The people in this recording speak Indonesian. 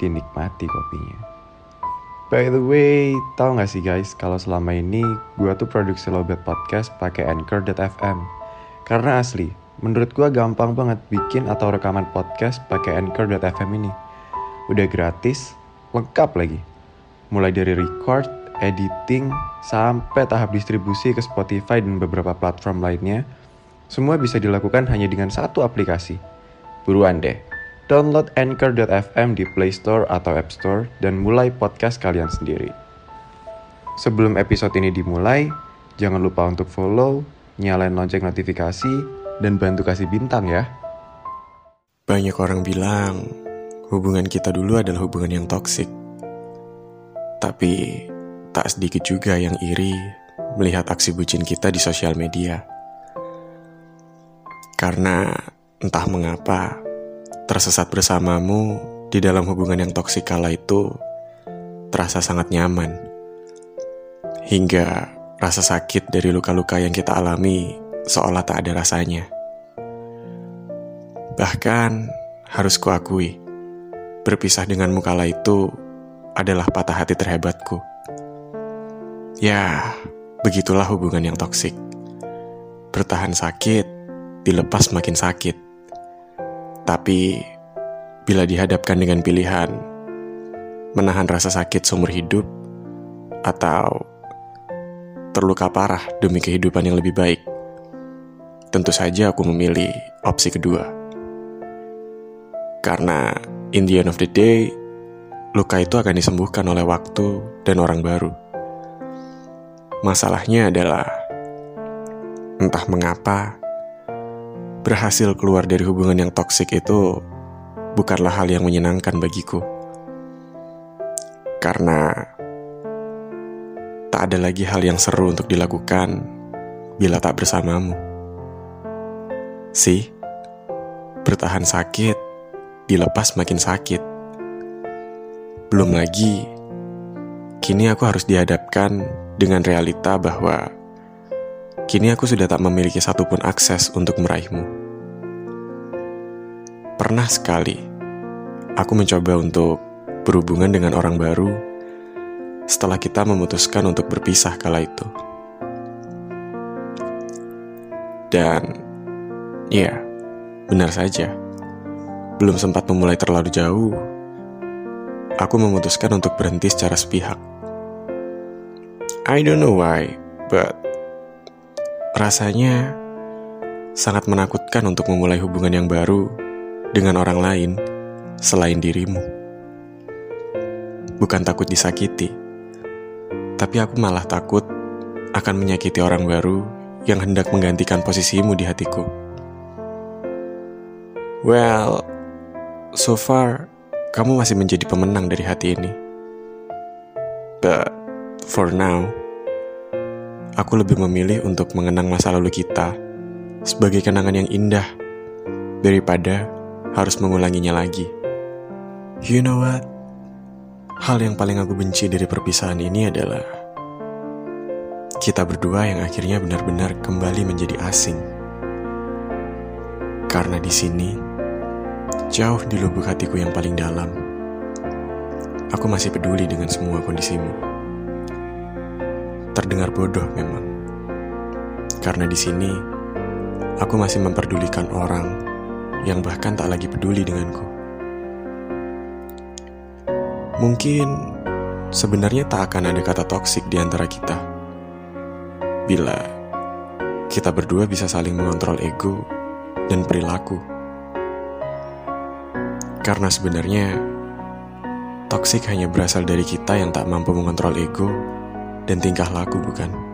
dinikmati kopinya. By the way, tau gak sih guys, kalau selama ini gue tuh produksi Lowbat Podcast pakai Anchor.fm. Karena asli, menurut gue gampang banget bikin atau rekaman podcast pakai Anchor.fm ini. Udah gratis, lengkap lagi. Mulai dari record, editing, sampai tahap distribusi ke Spotify dan beberapa platform lainnya, semua bisa dilakukan hanya dengan satu aplikasi. Buruan deh, download Anchor.fm di Play Store atau App Store dan mulai podcast kalian sendiri. Sebelum episode ini dimulai, jangan lupa untuk follow, nyalain lonceng notifikasi, dan bantu kasih bintang ya. Banyak orang bilang hubungan kita dulu adalah hubungan yang toksik. Tapi tak sedikit juga yang iri melihat aksi bucin kita di sosial media. Karena entah mengapa tersesat bersamamu di dalam hubungan yang toksik kala itu terasa sangat nyaman. Hingga rasa sakit dari luka-luka yang kita alami seolah tak ada rasanya. Bahkan harus kuakui, berpisah denganmu kala itu adalah patah hati terhebatku. Ya, begitulah hubungan yang toksik. Bertahan sakit, dilepas makin sakit. Tapi, bila dihadapkan dengan pilihan menahan rasa sakit seumur hidup atau terluka parah demi kehidupan yang lebih baik, tentu saja aku memilih opsi kedua. Karena in the end of the day, luka itu akan disembuhkan oleh waktu dan orang baru. Masalahnya adalah entah mengapa berhasil keluar dari hubungan yang toksik itu bukanlah hal yang menyenangkan bagiku. Karena tak ada lagi hal yang seru untuk dilakukan bila tak bersamamu. Sih, bertahan sakit, dilepas makin sakit. Belum lagi, kini aku harus dihadapkan dengan realita bahwa kini aku sudah tak memiliki satupun akses untuk meraihmu. Pernah sekali, aku mencoba untuk berhubungan dengan orang baru setelah kita memutuskan untuk berpisah kala itu. Dan, ya, benar saja, belum sempat memulai terlalu jauh, aku memutuskan untuk berhenti secara sepihak. I don't know why, but rasanya sangat menakutkan untuk memulai hubungan yang baru dengan orang lain selain dirimu. Bukan takut disakiti, tapi aku malah takut akan menyakiti orang baru yang hendak menggantikan posisimu di hatiku. Well, so far kamu masih menjadi pemenang dari hati ini. But for now, aku lebih memilih untuk mengenang masa lalu kita sebagai kenangan yang indah daripada harus mengulanginya lagi. You know what? Hal yang paling aku benci dari perpisahan ini adalah kita berdua yang akhirnya benar-benar kembali menjadi asing. Karena di sini, jauh di lubuk hatiku yang paling dalam, aku masih peduli dengan semua kondisimu. Terdengar bodoh memang. Karena di sini, aku masih memperdulikan orang yang bahkan tak lagi peduli denganku. Mungkin sebenarnya tak akan ada kata toksik di antara kita. Bila kita berdua bisa saling mengontrol ego dan perilaku. Karena sebenarnya toksik hanya berasal dari kita yang tak mampu mengontrol ego dan tingkah laku, bukan?